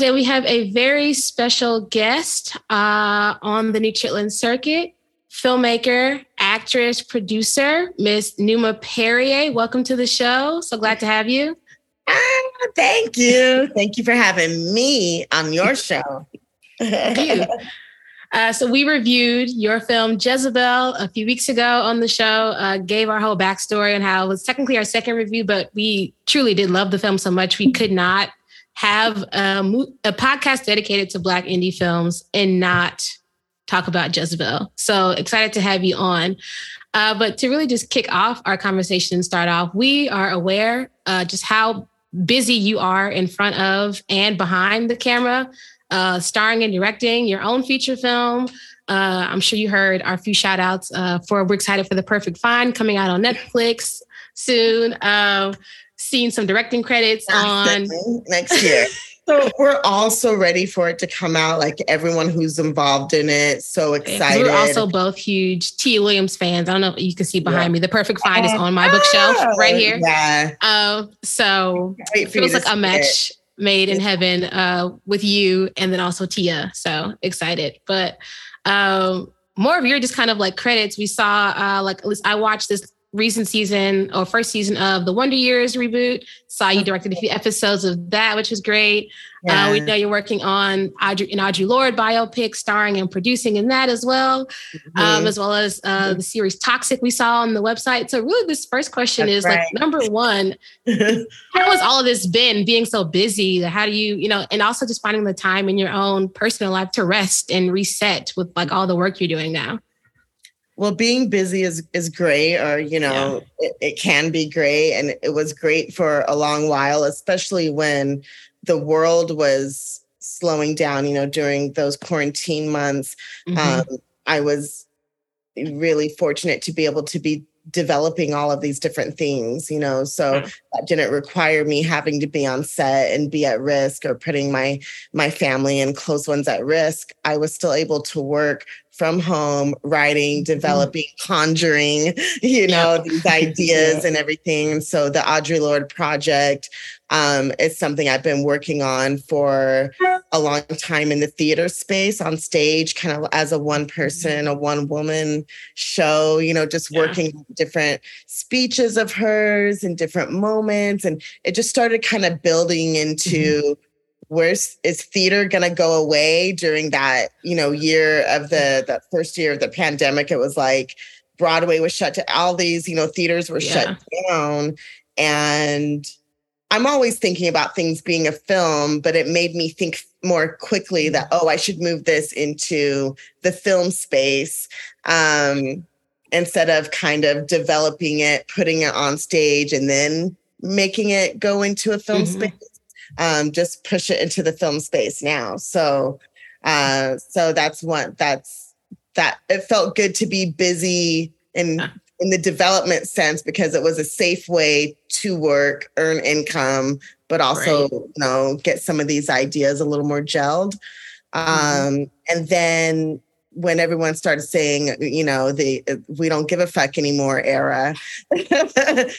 today we have a very special guest uh, on the New Chitlin Circuit, filmmaker, actress, producer, Miss Numa Perrier. Welcome to the show. So glad to have you. Ah, thank you. Thank you for having me on your show. Thank you. Uh, so we reviewed your film Jezebel a few weeks ago on the show. Uh, gave our whole backstory on how it was technically our second review, but we truly did love the film so much we could not have a, a podcast dedicated to Black indie films and not talk about Jezebel. So excited to have you on. Uh, but to really just kick off our conversation and start off, we are aware uh, just how busy you are in front of and behind the camera uh, starring and directing your own feature film. Uh, I'm sure you heard our few shout outs uh, for We're Excited for the Perfect Find coming out on Netflix soon. Seeing some directing credits on next year. so we're also ready for it to come out. Like everyone who's involved in it, so excited. We're also both huge Tia Williams fans. I don't know if you can see behind yeah. me. The Perfect Find is on my bookshelf right here. Yeah. Uh, so it feels like a match. It made in heaven uh, with you and then also Tia. So excited. But um, more of your just kind of like credits. We saw uh, like at least I watched this recent season or first season of the Wonder Years reboot. Saw you directed a few episodes of that, which was great. Yeah. Uh, we know you're working on Audre, an Audre Lorde biopic, starring and producing in that as well, mm-hmm. um, as well as uh, mm-hmm. the series Toxic we saw on the website. So really, this first question That's is right. like number one, how has all of this been? Being so busy, how do you, you know, and also just finding the time in your own personal life to rest and reset with like all the work you're doing now well being busy is is great or you know yeah. it, it, can be great and it was great for a long while especially when the world was slowing down you know during those quarantine months mm-hmm. um, i was really fortunate to be able to be developing all of these different things, you know. So that didn't require me having to be on set and be at risk or putting my my family and close ones at risk. I was still able to work from home, writing, mm-hmm. developing, conjuring, you know, these ideas yeah. and everything. So the Audre Lorde project um, is something I've been working on for a long time in the theater space on stage, kind of as a one person, a one woman show, you know, just working different speeches of hers and different moments. And it just started kind of building into mm-hmm. Where's is theater going to go away during that, you know, year of the, that first year of the pandemic. It was like, Broadway was shut to all these, you know, theaters were yeah. shut down. And I'm always thinking about things being a film, but it made me think more quickly that, oh, I should move this into the film space um, instead of kind of developing it, putting it on stage, and then making it go into a film mm-hmm. space. Um, just push it into the film space now. So, uh, so that's one. That's that. It felt good to be busy in in the development sense because it was a safe way to work, earn income, but also, right. you know, get some of these ideas a little more gelled. Mm-hmm. Um, and then when everyone started saying, you know, the we don't give a fuck anymore era, yeah.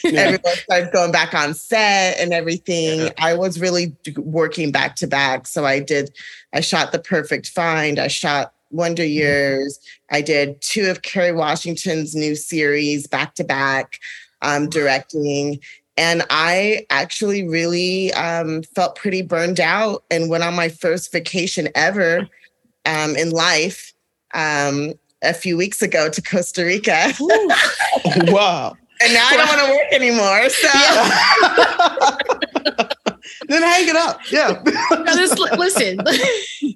everyone started going back on set and everything. Yeah. I was really working back to back. So I did, I shot The Perfect Find, I shot Wonder mm-hmm. Years. I did two of Kerry Washington's new series back to back, um, directing. And I actually really um, felt pretty burned out and went on my first vacation ever um, in life um, a few weeks ago to Costa Rica. wow. and now I don't want to work anymore. So. Yeah. then hang it up. Yeah. Just listen.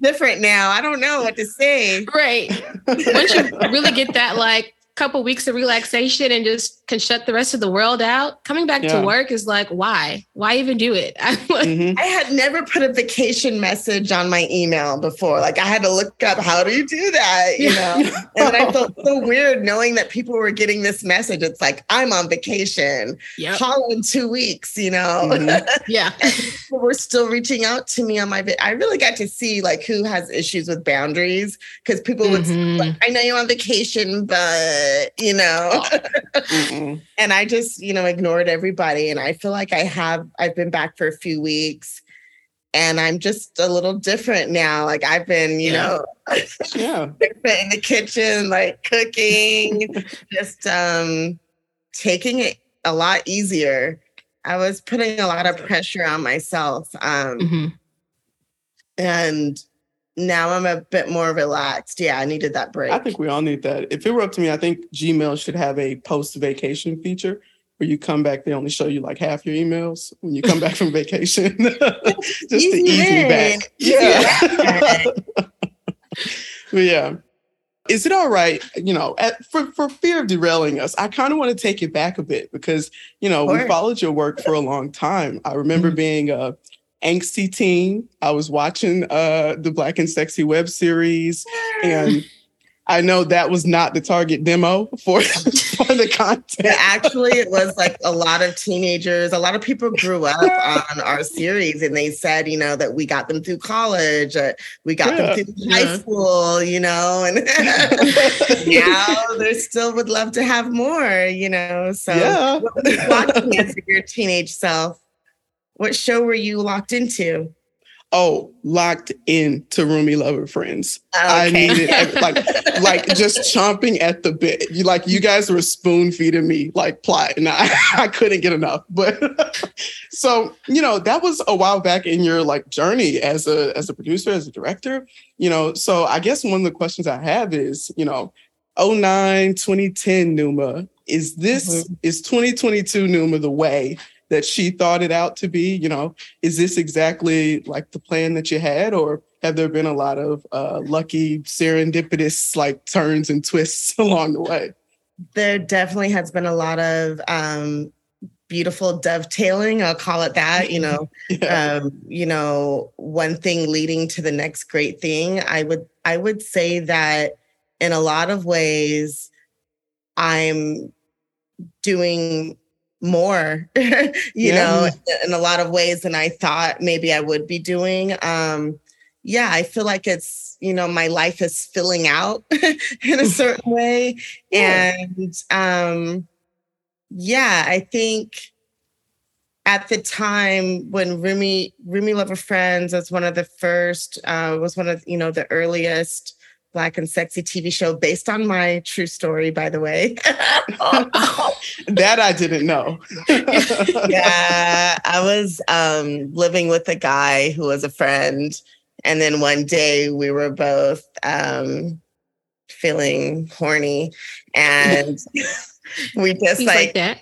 Different now. I don't know what to say. Right. Once you really get that like couple weeks of relaxation and just can shut the rest of the world out, coming back yeah. to work is like, why? Why even do it? mm-hmm. I had never put a vacation message on my email before. Like I had to look up how do you do that, you know? and I felt so weird knowing that people were getting this message. It's like I'm on vacation. Yep. Call in two weeks, you know. Mm-hmm. Yeah. we're still reaching out to me on my vi- I really got to see like who has issues with boundaries because people would mm-hmm. like, I know you're on vacation, but you know. and I just, you know, ignored everybody. And I feel like I have, I've been back for a few weeks and I'm just a little different now. Like I've been, you yeah. know, yeah. in the kitchen, like cooking, just um taking it a lot easier. I was putting a lot of pressure on myself. Um mm-hmm. and now I'm a bit more relaxed. Yeah, I needed that break. I think we all need that. If it were up to me, I think Gmail should have a post vacation feature where you come back, they only show you like half your emails when you come back from vacation. Just to ease me back. Yeah. but yeah. Is it all right, you know, at, for, for fear of derailing us, I kind of want to take it back a bit because, you know, we followed your work for a long time. I remember mm-hmm. being a angsty teen. I was watching uh, the Black and Sexy web series and I know that was not the target demo for, for the content. actually, it was like a lot of teenagers, a lot of people grew up on our series and they said, you know, that we got them through college, uh, we got yeah, them through yeah. high school, you know, and now they still would love to have more, you know. So, yeah. watching as your teenage self, what show were you locked into? oh, locked into Roomie Lover Friends. Okay. I needed like like just chomping at the bit. You like you guys were spoon feeding me like plot, and I, I couldn't get enough. But so you know that was a while back in your like journey as a as a producer, as a director. You know, so I guess one of the questions I have is, you know, 09, 2010 Numa, is this mm-hmm. is 2022 Numa the way that she thought it out to be? You know, is this exactly like the plan that you had, or have there been a lot of uh, lucky serendipitous like turns and twists along the way? There definitely has been a lot of um, beautiful dovetailing. I'll call it that. You know, yeah. um, you know, one thing leading to the next great thing. I would I would say that in a lot of ways, I'm doing more, you yeah. know, in a lot of ways than I thought maybe I would be doing. Um, yeah, I feel like it's, you know, my life is filling out in a certain way. Yeah. And um, yeah, I think at the time when Roomie Roomie Lover Friends was one of the first, uh, was one of, you know, the earliest Black and Sexy TV show based on my true story, by the way. that I didn't know. yeah, I was um, living with a guy who was a friend. And then one day we were both um, feeling horny. And we just like, like, that.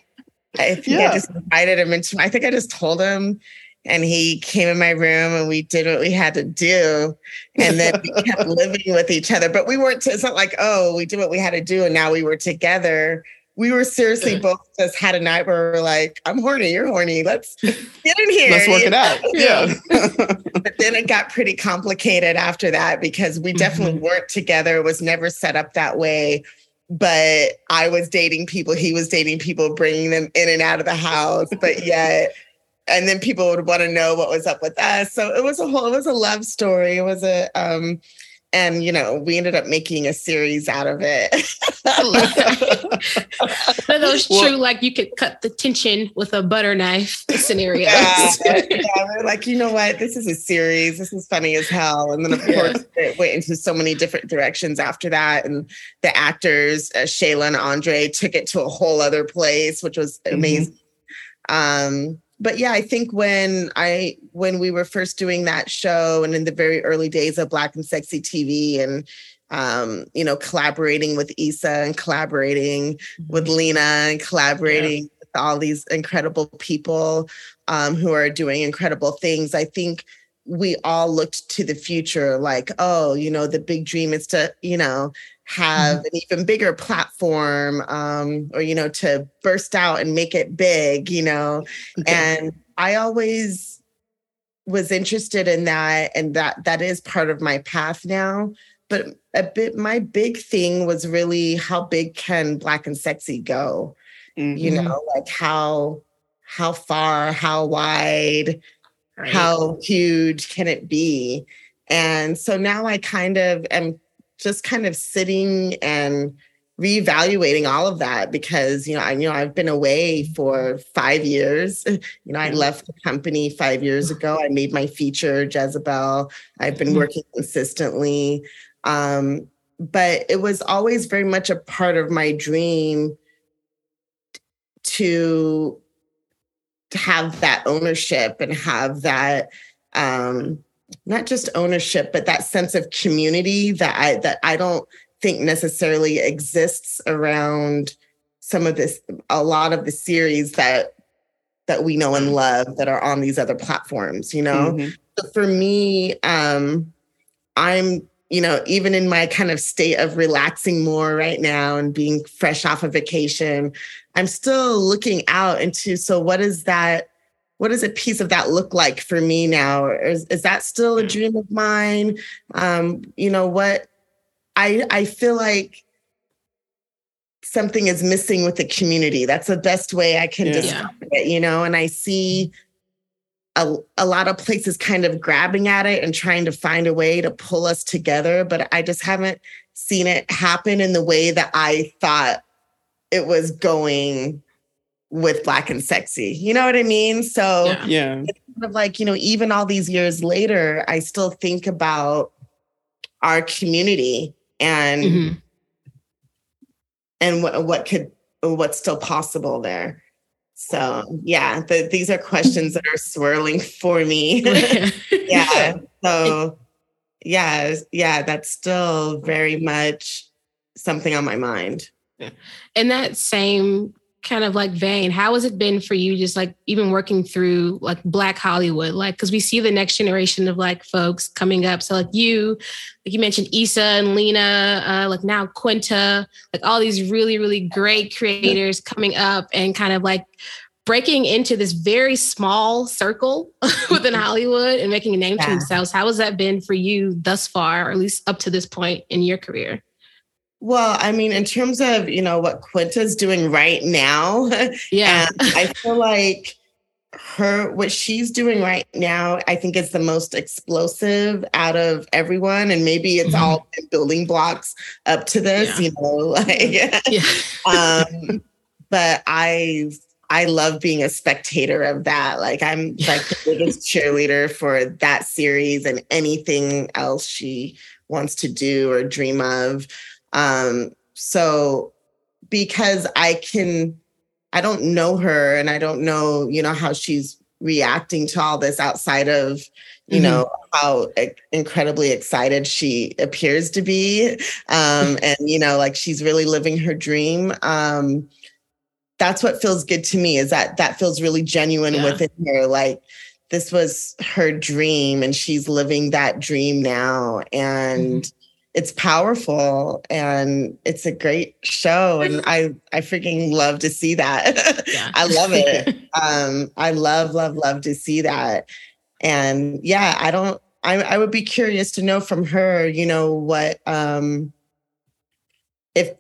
I think yeah. I just invited him into, I think I just told him and he came in my room and we did what we had to do. And then we kept living with each other but we weren't it's not like oh we did what we had to do and now we were together. We were seriously both just had a night where we are like i'm horny you're horny let's get in here. Let's work it out. Yeah. But then it got pretty complicated after that because we definitely mm-hmm. weren't together. It was never set up that way. But I was dating people, he was dating people, bringing them in and out of the house. But yet and then people would want to know what was up with us. So it was a whole, it was a love story. It was a, um, and you know, we ended up making a series out of it. One of those well, true, like you could cut the tension with a butter knife scenarios. Yeah, yeah, we're like, you know what? This is a series. This is funny as hell. And then of course it went into so many different directions after that. And the actors, uh, Shayla and Andre, took it to a whole other place, which was mm-hmm. amazing. Mm-hmm. Um, but yeah, I think when I when we were first doing that show and in the very early days of Black and Sexy TV and um, you know, collaborating with Issa and collaborating mm-hmm. with Lena and collaborating yeah. with all these incredible people um, who are doing incredible things. I think we all looked to the future like, oh, you know, the big dream is to, you know, have mm-hmm. an even bigger platform um, or you know to burst out and make it big you know okay. and i always was interested in that and that that is part of my path now but a bit my big thing was really how big can black and sexy go mm-hmm. you know like how how far how wide right. how huge can it be and so now i kind of am just kind of sitting and reevaluating all of that because you know I you know I've been away for five years. You know, I left the company five years ago. I made my feature Jezebel. I've been mm-hmm. working consistently. Um, but it was always very much a part of my dream to, to have that ownership and have that um, not just ownership, but that sense of community that I that I don't think necessarily exists around some of this a lot of the series that that we know and love that are on these other platforms you know mm-hmm. so for me um i'm you know even in my kind of state of relaxing more right now and being fresh off of vacation i'm still looking out into so what is that what does a piece of that look like for me now is, is that still a dream of mine um you know what I I feel like something is missing with the community. That's the best way I can yeah. describe it, you know. And I see a, a lot of places kind of grabbing at it and trying to find a way to pull us together, but I just haven't seen it happen in the way that I thought it was going with Black and Sexy. You know what I mean? So yeah, yeah. it's kind of like, you know, even all these years later, I still think about our community and mm-hmm. and what what could what's still possible there. So yeah, the, these are questions that are swirling for me. yeah. So yeah, yeah, that's still very much something on my mind. Yeah. In that same kind of like vein, how has it been for you just like even working through like Black Hollywood? Like, because we see the next generation of like folks coming up. So, like you, like you mentioned Issa and Lena, uh, like now Quinta, like all these really, really great creators coming up and kind of like breaking into this very small circle within mm-hmm. Hollywood and making a name yeah. for themselves. How has that been for you thus far, or at least up to this point in your career? Well, I mean, in terms of, you know, what Quinta's doing right now, yeah, I feel like her what she's doing right now, I think is the most explosive out of everyone. And maybe it's mm-hmm. all building blocks up to this, yeah. you know, like yeah. um, but I I love being a spectator of that. Like I'm like the biggest cheerleader for that series and anything else she wants to do or dream of. Um, so because I can, I don't know her and I don't know, you know, how she's reacting to all this outside of, you mm-hmm. know, how incredibly excited she appears to be. Um, and, you know, like she's really living her dream. Um, that's what feels good to me is that that feels really genuine yeah. within her. Like, this was her dream and she's living that dream now. And, mm-hmm it's powerful and it's a great show and i i freaking love to see that yeah. i love it um i love love love to see that and yeah i don't I, I would be curious to know from her you know what um if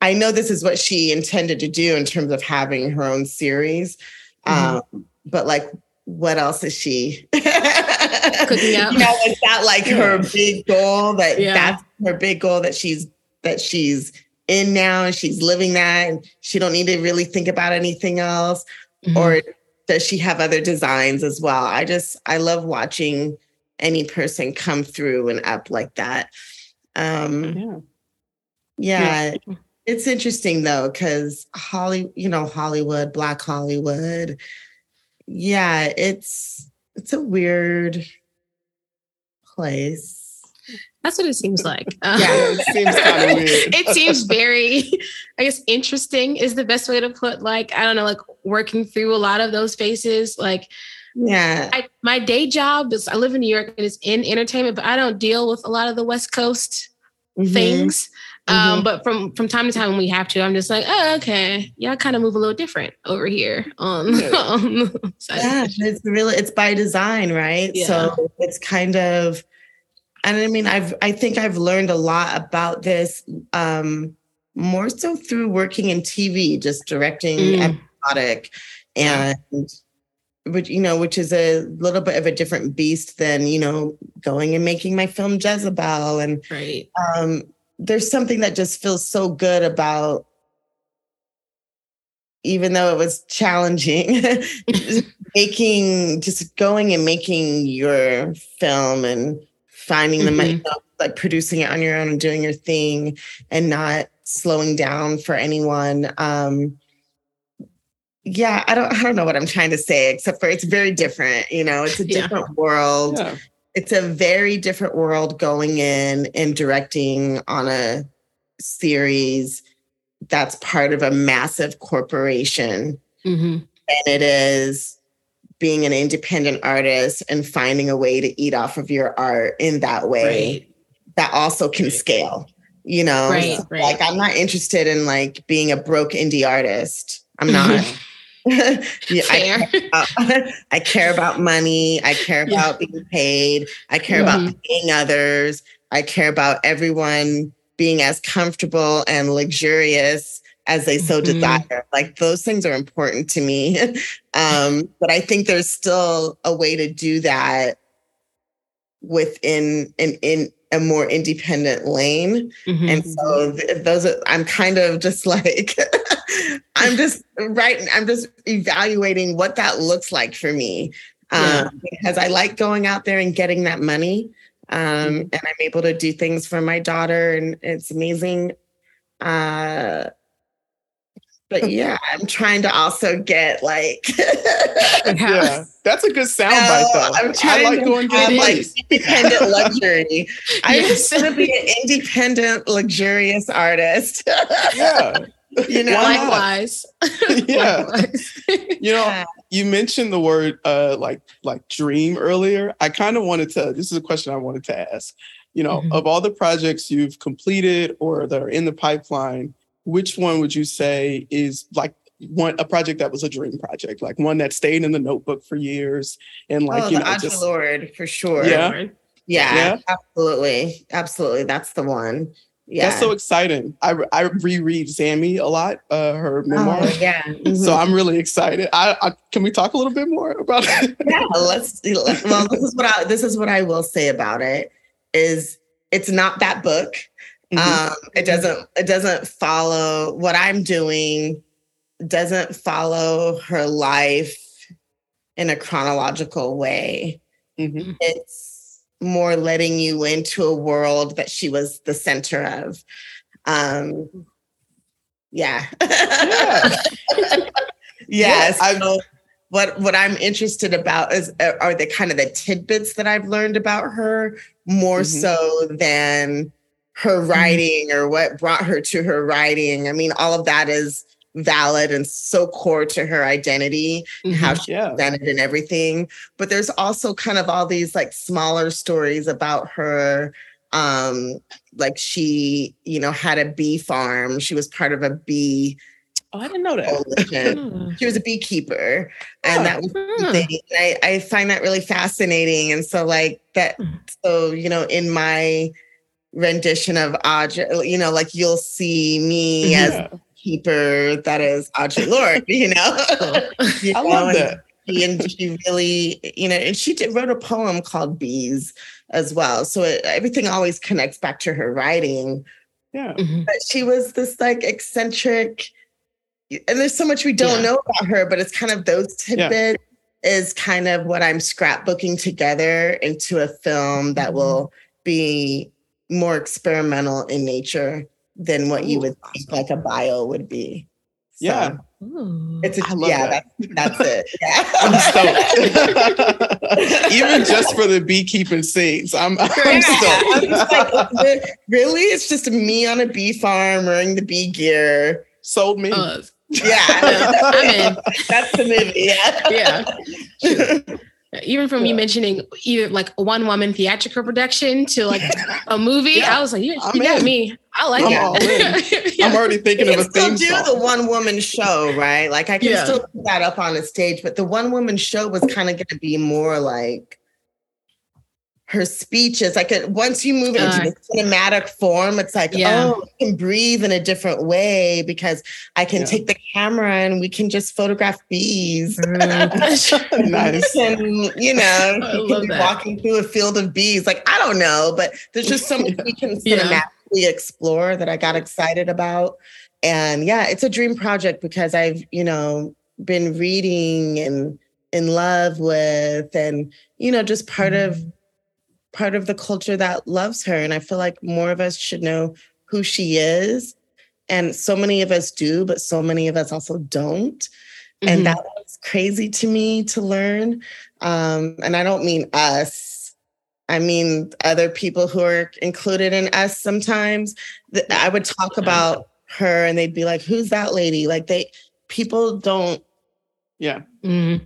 i know this is what she intended to do in terms of having her own series mm-hmm. um but like what else is she cooking up? you know, is that like her big goal? That yeah. that's her big goal that she's that she's in now and she's living that and she don't need to really think about anything else mm-hmm. or does she have other designs as well i just i love watching any person come through and up like that um yeah, yeah. yeah. it's interesting though because holly you know hollywood black hollywood yeah it's it's a weird place that's what it seems like. yeah, it seems kind of weird. it seems very, I guess, interesting is the best way to put. Like, I don't know, like working through a lot of those spaces. Like, yeah, I, my day job is I live in New York and it's in entertainment, but I don't deal with a lot of the West Coast mm-hmm. things. Um, mm-hmm. But from from time to time when we have to, I'm just like, oh, okay, yeah, I kind of move a little different over here. Yeah it's really it's by design, right? Yeah. So it's kind of and I mean, I've I think I've learned a lot about this um, more so through working in TV, just directing mm. episodic, and which you know, which is a little bit of a different beast than you know going and making my film Jezebel, and right. Um, there's something that just feels so good about even though it was challenging making just going and making your film and finding the money mm-hmm. like producing it on your own and doing your thing and not slowing down for anyone um yeah i don't i don't know what i'm trying to say except for it's very different you know it's a different yeah. world yeah. it's a very different world going in and directing on a series that's part of a massive corporation. Mm-hmm. And it is being an independent artist and finding a way to eat off of your art in that way right. that also can right. scale. You know, right, so, like I'm not interested in like being a broke indie artist. I'm not. Yeah, I, care about, I, care about, money. I care about being paid. I care mm-hmm. about paying others. I care about everyone being as comfortable and luxurious as they so mm-hmm. desire. Like those things are important to me. um, but I think there's still a way to do that within an in a more independent lane. Mm-hmm. And so th- those are, I'm kind of just like I'm just right I'm just evaluating what that looks like for me. Um, yeah. because I like going out there and getting that money. Um, mm-hmm. and I'm able to do things for my daughter, and it's amazing. Uh, but yeah, I'm trying to also get like yeah, that's a good soundbite though. I'm trying I like to going have like independent luxury. I just want to be an independent, luxurious artist. yeah. You know, likewise. yeah. Likewise. you know, you mentioned the word uh like like dream earlier. I kind of wanted to this is a question I wanted to ask. You know, mm-hmm. of all the projects you've completed or that are in the pipeline, which one would you say is like one a project that was a dream project, like one that stayed in the notebook for years and like oh, you know, just Lorde for sure. Yeah. yeah. Yeah, absolutely. Absolutely. That's the one yeah. That's so exciting. I, I reread Zami a lot, uh, her memoir. Oh, yeah. Mm-hmm. So I'm really excited. I, I, can we talk a little bit more about it? yeah, let's, let's well, this is what I this is what I will say about it is it's not that book. Mm-hmm. Um, it doesn't it doesn't follow what I'm doing, doesn't follow her life in a chronological way. Mm-hmm. It's more letting you into a world that she was the center of. Um, yeah. yeah. yeah. So what what I'm interested about is uh, are the kind of the tidbits that I've learned about her more mm-hmm. so than her mm-hmm. writing mm-hmm. or what brought her to her writing. I mean, all of that is valid and so core to her identity mm-hmm, how she yeah. presented and everything but there's also kind of all these like smaller stories about her um like she you know had a bee farm she was part of a bee Oh, I didn't know that. Hmm. she was a beekeeper, and that was hmm. I, I find that really fascinating. And so, like that, hmm. so you know, in my rendition of Audre, you know, like you'll see me yeah. as keeper that is Audre Lorde, you know? you I know? love that. And she really, you know, and she did, wrote a poem called Bees as well. So it, everything always connects back to her writing. Yeah. Mm-hmm. But she was this like eccentric, and there's so much we don't yeah. know about her, but it's kind of those tidbits yeah. is kind of what I'm scrapbooking together into a film that mm-hmm. will be more experimental in nature than what you would think like a bio would be. So yeah. It's a, yeah, that. that's, that's it. Yeah. I'm stoked. Even just for the beekeeping scenes, I'm, I'm yeah. stoked. I'm like, really? It's just me on a bee farm wearing the bee gear. Sold me. Uh, yeah. I'm in. That's the movie. Yeah. Yeah even from yeah. you mentioning either like one woman theatrical production to like a movie, yeah. I was like, you, you got me. I like I'm it. yeah. I'm already thinking of a theme still do song. the one woman show, right? Like I can still put that up on a stage, but the one woman show was kind of going to be more like her speeches like once you move it into uh, the cinematic form it's like yeah. oh i can breathe in a different way because i can yeah. take the camera and we can just photograph bees mm. nice and you know you can be walking through a field of bees like i don't know but there's just so much we can cinematically really explore that I got excited about. And yeah, it's a dream project because I've, you know, been reading and in love with and, you know, just part of mm-hmm. Part of the culture that loves her. And I feel like more of us should know who she is. And so many of us do, but so many of us also don't. Mm-hmm. And that was crazy to me to learn. Um, and I don't mean us. I mean other people who are included in us sometimes. I would talk about her and they'd be like, who's that lady? Like they people don't Yeah. Mm-hmm.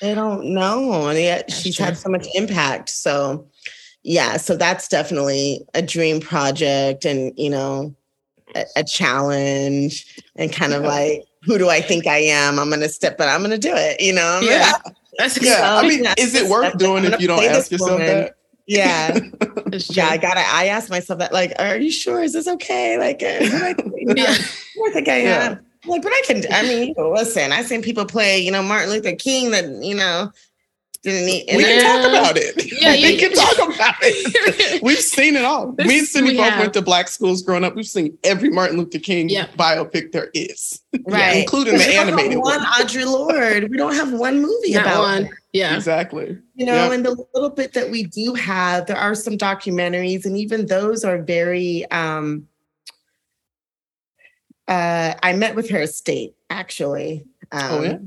They don't know. And yet that's she's true. had so much impact. So yeah, so that's definitely a dream project and you know, a, a challenge and kind of like who do I think I am? I'm gonna step, but I'm gonna do it. You know? Yeah. That's yeah. I mean, is it worth doing if you don't ask yourself woman. that? Yeah. yeah. I gotta, I ask myself that, like, are you sure? Is this okay? Like, uh, I, yeah. I think I yeah. am. Like, but I can, I mean, listen, I've seen people play, you know, Martin Luther King that, you know, didn't need, we can talk about it. Yeah, we yeah, can talk about it. We've seen it all. This, Me and Cindy we both have. went to black schools growing up. We've seen every Martin Luther King yeah. biopic there is, right? including the animated one. Audre Lorde. We don't have one movie Not about one. Her. Yeah, exactly. You know, yep. and the little bit that we do have, there are some documentaries, and even those are very. um uh, I met with her estate actually. Um, oh yeah.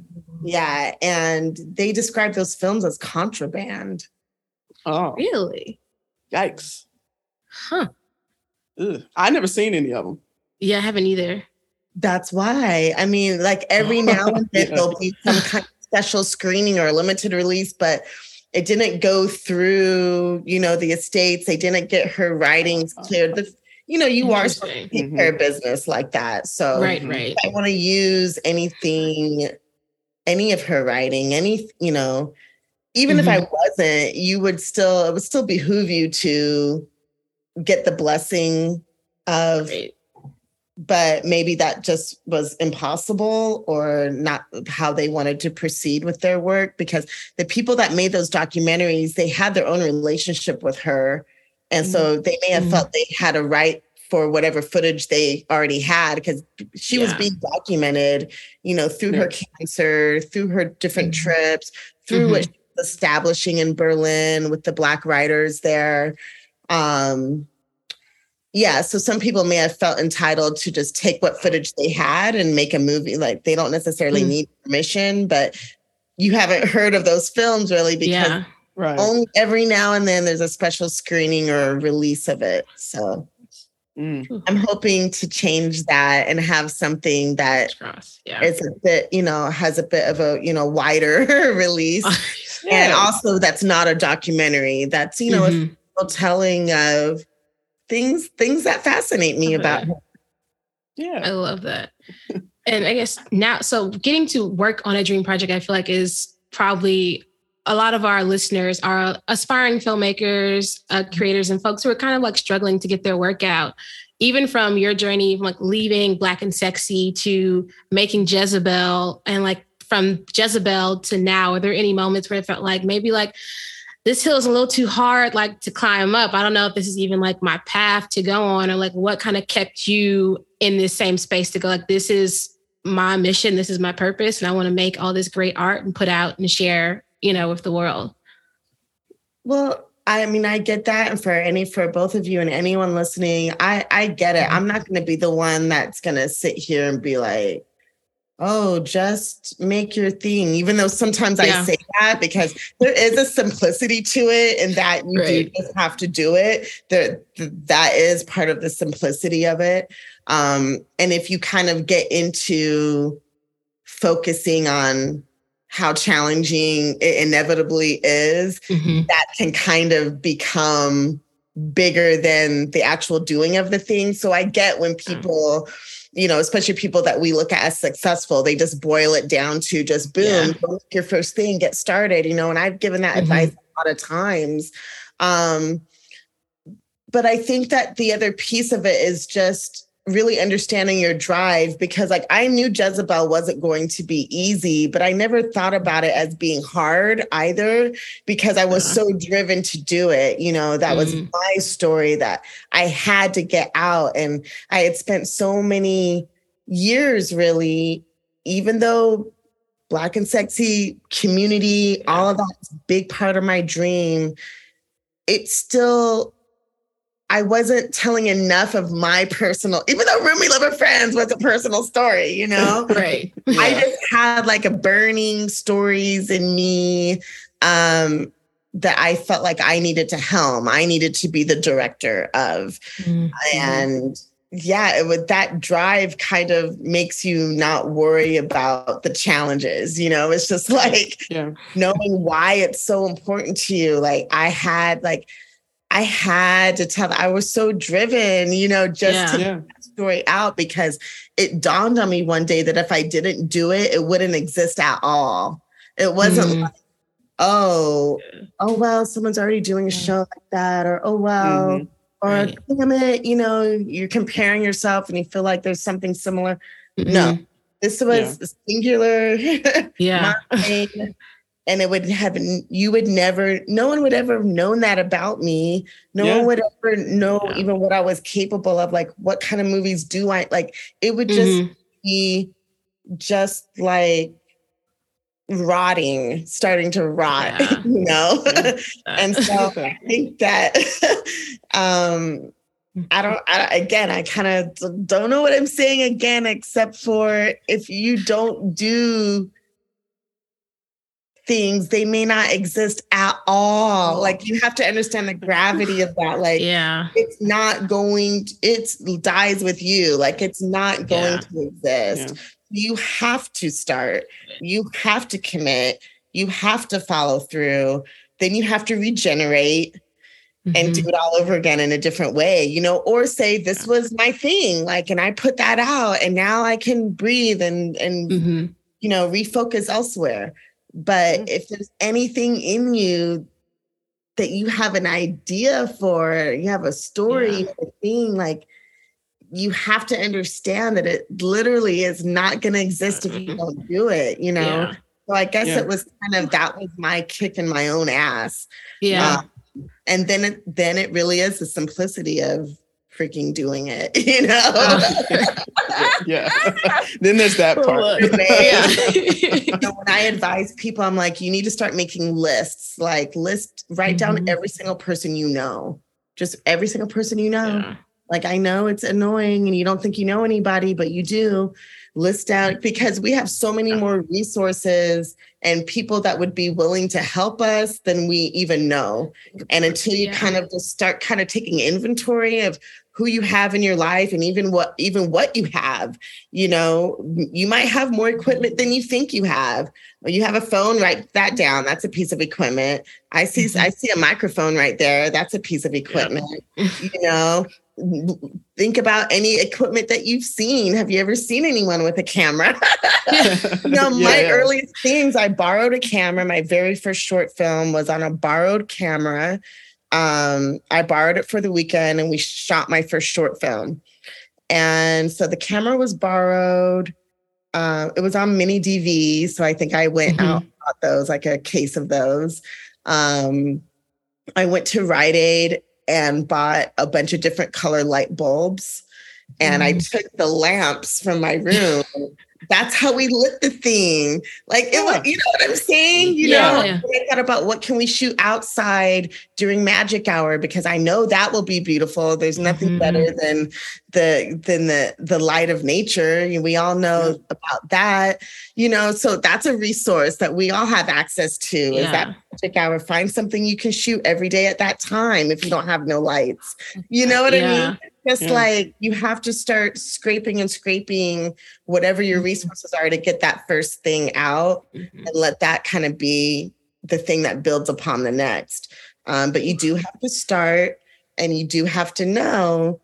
Yeah, and they describe those films as contraband. Oh, really? Yikes! Huh? Ugh. I never seen any of them. Yeah, I haven't either. That's why. I mean, like every now and then yeah. there'll be some kind of special screening or limited release, but it didn't go through, you know, the estates. They didn't get her writings cleared. The, you know, you are take mm-hmm. care of business like that. So right, right. I want to use anything any of her writing, any, you know, even mm-hmm. if I mm-hmm. wasn't, you would still, it would still behoove you to get the blessing of, but maybe that just was impossible or not how they wanted to proceed with their work because the people that made those documentaries, they had their own relationship with her. And mm-hmm. so they may have mm-hmm. felt they had a right for whatever footage they already had because she yeah. was being documented, you know, through yeah. her cancer, through her different mm-hmm. trips, through mm-hmm. what she was establishing in Berlin with the black writers there. Um, yeah, so some people may have felt entitled to just take what footage they had and make a movie. Like they don't necessarily mm-hmm. need permission, but you haven't heard of those films really because yeah. Right. Only every now and then there's a special screening or release of it. So Mm. I'm hoping to change that and have something that yeah. is a bit, you know, has a bit of a, you know, wider release. yeah. And also that's not a documentary. That's, you know, mm-hmm. a telling of things, things that fascinate me about her. Yeah. I love that. and I guess now, so getting to work on a dream project, I feel like is probably a lot of our listeners are aspiring filmmakers, uh, creators, and folks who are kind of like struggling to get their work out. Even from your journey, from like leaving Black and Sexy to making Jezebel, and like from Jezebel to now, are there any moments where it felt like maybe like this hill is a little too hard like to climb up? I don't know if this is even like my path to go on, or like what kind of kept you in this same space to go like this is my mission, this is my purpose, and I want to make all this great art and put out and share you know, with the world. Well, I mean, I get that. And for any, for both of you and anyone listening, I, I get it. I'm not going to be the one that's going to sit here and be like, oh, just make your thing. Even though sometimes yeah. I say that because there is a simplicity to it and that you right. do just have to do it. There, that is part of the simplicity of it. Um, and if you kind of get into focusing on how challenging it inevitably is, mm-hmm. that can kind of become bigger than the actual doing of the thing. So I get when people, you know, especially people that we look at as successful, they just boil it down to just boom, yeah. your first thing, get started, you know, and I've given that mm-hmm. advice a lot of times. Um, but I think that the other piece of it is just really understanding your drive because like I knew Jezebel wasn't going to be easy, but I never thought about it as being hard either because I was so driven to do it. You know, that mm was my story that I had to get out. And I had spent so many years really, even though black and sexy community, all of that's big part of my dream. It still I wasn't telling enough of my personal, even though Roomie Lover Friends was a personal story, you know? right. Yeah. I just had like a burning stories in me um, that I felt like I needed to helm. I needed to be the director of. Mm-hmm. And yeah, it would that drive kind of makes you not worry about the challenges. You know, it's just like yeah. knowing why it's so important to you. Like I had like I had to tell I was so driven, you know, just yeah. to yeah. story out because it dawned on me one day that if I didn't do it, it wouldn't exist at all. It wasn't mm. like, oh, oh well, someone's already doing a show like that, or oh well, mm-hmm. or right. damn it, you know, you're comparing yourself and you feel like there's something similar. Mm-hmm. No, this was yeah. singular. yeah and it would have you would never no one would ever have known that about me no yeah. one would ever know yeah. even what i was capable of like what kind of movies do i like it would just mm-hmm. be just like rotting starting to rot yeah. you know and so i think that um I don't, I, again, I kind of don't know what I'm saying again, except for if you don't do things they may not exist at all like you have to understand the gravity of that like yeah it's not going to, it dies with you like it's not going yeah. to exist yeah. you have to start you have to commit you have to follow through then you have to regenerate mm-hmm. and do it all over again in a different way, you know, or say this was my thing, like, and I put that out, and now I can breathe and and mm-hmm. you know refocus elsewhere. But mm-hmm. if there's anything in you that you have an idea for, you have a story, yeah. a thing, like you have to understand that it literally is not going to exist if you don't do it, you know? Yeah. So I guess yeah. it was kind of that was my kick in my own ass. Yeah. Uh, and then it then it really is the simplicity of freaking doing it, you know? Uh, yeah. then there's that part. yeah. when I advise people, I'm like, you need to start making lists, like list, write mm-hmm. down every single person you know, just every single person you know. Yeah. Like I know it's annoying and you don't think you know anybody, but you do list out because we have so many more resources and people that would be willing to help us than we even know. And until you yeah. kind of just start kind of taking inventory of who you have in your life and even what even what you have you know you might have more equipment than you think you have. You have a phone write that down. That's a piece of equipment. I see mm-hmm. i see a microphone right there. That's a piece of equipment yeah. you know. Think about any equipment that you've seen. Have you ever seen anyone with a camera? You know yeah, my yeah. earliest things i borrowed a camera. My very first short film was on a borrowed camera um, I borrowed it for the weekend and we shot my first short film. And so the camera was borrowed. Uh, it was on mini DV. So I think I went mm-hmm. out bought those, like a case of those. Um, I went to Rite Aid and bought a bunch of different color light bulbs. And mm. I took the lamps from my room that's how we lit the thing. Like it was, you know what I'm saying? You yeah. know, I thought about what can we shoot outside during magic hour because I know that will be beautiful. There's nothing mm-hmm. better than the than the the light of nature. We all know yeah. about that. You know, so that's a resource that we all have access to. Yeah. Is that magic hour? Find something you can shoot every day at that time if you don't have no lights. You know what I mean? just yeah. like you have to start scraping and scraping whatever your mm-hmm. resources are to get that first thing out mm-hmm. and let that kind of be the thing that builds upon the next. Um, but you do have to start and you do have to know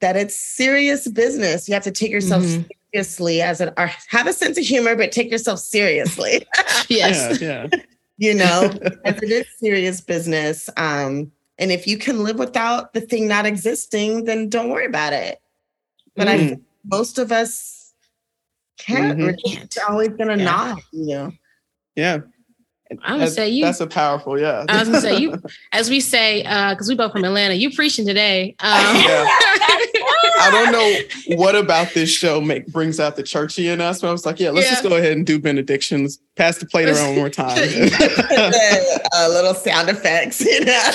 that it's serious business. You have to take yourself mm-hmm. seriously as an art. have a sense of humor, but take yourself seriously. yes. Yeah, yeah. you know, as it is serious business. Um, and if you can live without the thing not existing, then don't worry about it. but mm. I most of us can't. Mm-hmm. It's always gonna yeah. not, you know. Yeah. I'm gonna say you. That's a powerful, yeah. I was gonna say you, as we say, uh, because uh, we both from Atlanta. You preaching today. Um. Yeah. I don't know what about this show make brings out the churchy in us, but I was like, yeah, let's yeah. just go ahead and do benedictions. Pass the plate around one more time. uh, little sound effects. You know?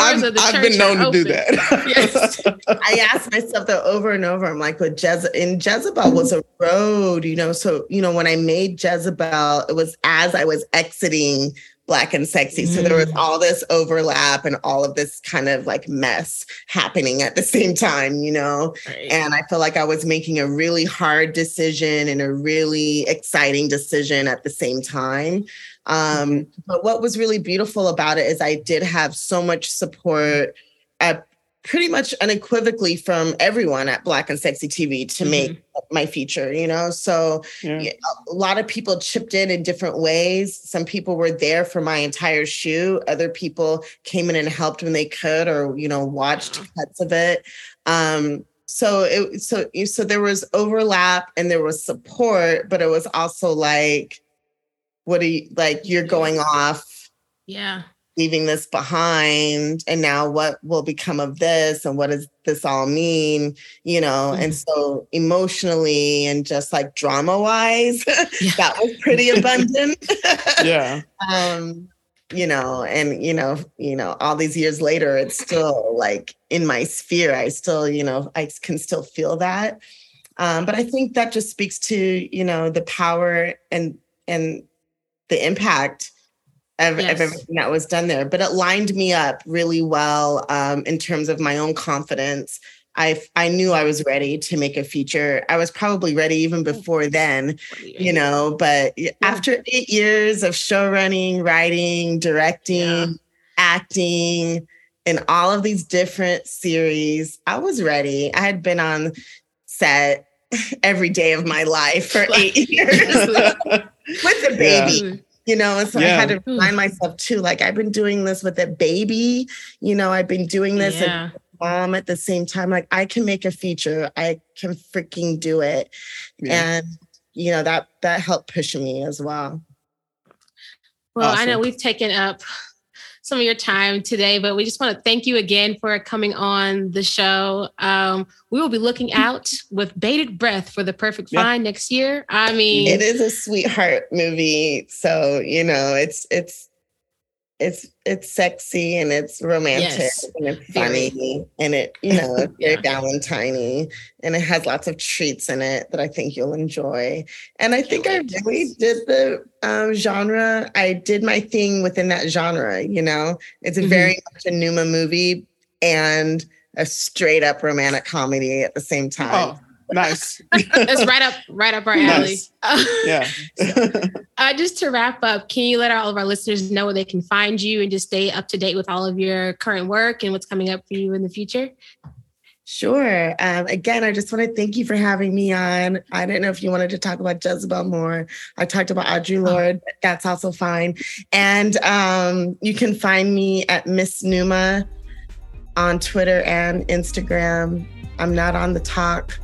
I've, I've been known to do that. yes. I asked myself that over and over. I'm like, with Jez- in Jezebel was a road, you know. So you know, when I made Jezebel, it was as I was exiting black and sexy. So there was mm. all this overlap and all of this kind of like mess happening at the same time, you know? Right. And I feel like I was making a really hard decision and a really exciting decision at the same time. Um, mm-hmm. But what was really beautiful about it is I did have so much support at pretty much unequivocally from everyone at Black and Sexy TV to mm-hmm. make my feature, you know? So yeah. a lot of people chipped in in different ways. Some people were there for my entire shoot. Other people came in and helped when they could or, you know, watched cuts of it. Um, so it so so there was overlap and there was support, but it was also like, what are you like you're going off? Yeah leaving this behind and now what will become of this and what does this all mean you know? Mm-hmm. and so emotionally and just like drama wise yeah. that was pretty abundant. Yeah. Um you know and you know you know all these years later it's still like in my sphere. I still you know i can still feel that. Um but i think that just speaks to you know the power and and the impact of, yes. of, everything that was done there. But it lined me up really well um, in terms of my own confidence. I I knew I was ready to make a feature. I was probably ready even before then, you know. But yeah. after eight years of show running, writing, directing, yeah. acting, in all of these different series, I was ready. I had been on set every day of my life for eight years with a baby. Yeah you know and so yeah. i had to remind hmm. myself too like i've been doing this with a baby you know i've been doing this yeah. mom at the same time like i can make a feature i can freaking do it yeah. and you know that that helped push me as well well awesome. i know we've taken up some of your time today, but we just want to thank you again for coming on the show. Um, we will be looking out with bated breath for the perfect yeah. find next year. I mean, it is a sweetheart movie, so you know it's it's it's it's sexy and it's romantic yes. and it's funny very. and it you know it's very yeah. Valentine and it has lots of treats in it that I think you'll enjoy. And I think I really did the um, genre. I did my thing within that genre. You know, it's mm-hmm. very much a Numa movie and a straight up romantic comedy at the same time. Oh nice. That's right up, right up our alley. Nice. yeah. so, uh, just to wrap up, can you let all of our listeners know where they can find you and just stay up to date with all of your current work and what's coming up for you in the future? Sure. Um, again, I just want to thank you for having me on. I didn't know if you wanted to talk about Jezebel more. I talked about Audre Lorde. That's also fine. And um, you can find me at Miss Numa on Twitter and Instagram. I'm not on the talk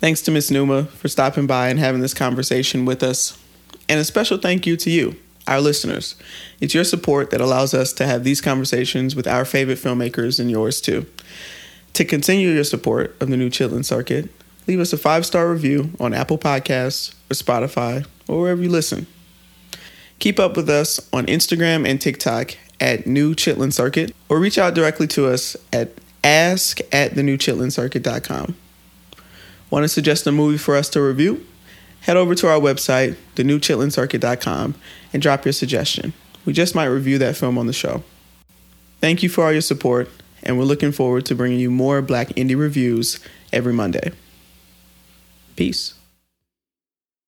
Thanks to Miss Numa for stopping by and having this conversation with us. And a special thank you to you our listeners. It's your support that allows us to have these conversations with our favorite filmmakers and yours too. To continue your support of the new Chitlin Circuit, leave us a five star review on Apple Podcasts or Spotify or wherever you listen. Keep up with us on Instagram and TikTok at New Chitlin Circuit or reach out directly to us at ask at thenewchitlincircuit.com. Want to suggest a movie for us to review? Head over to our website, thenewchitlincircuit.com, and drop your suggestion. We just might review that film on the show. Thank you for all your support, and we're looking forward to bringing you more Black Indie reviews every Monday. Peace.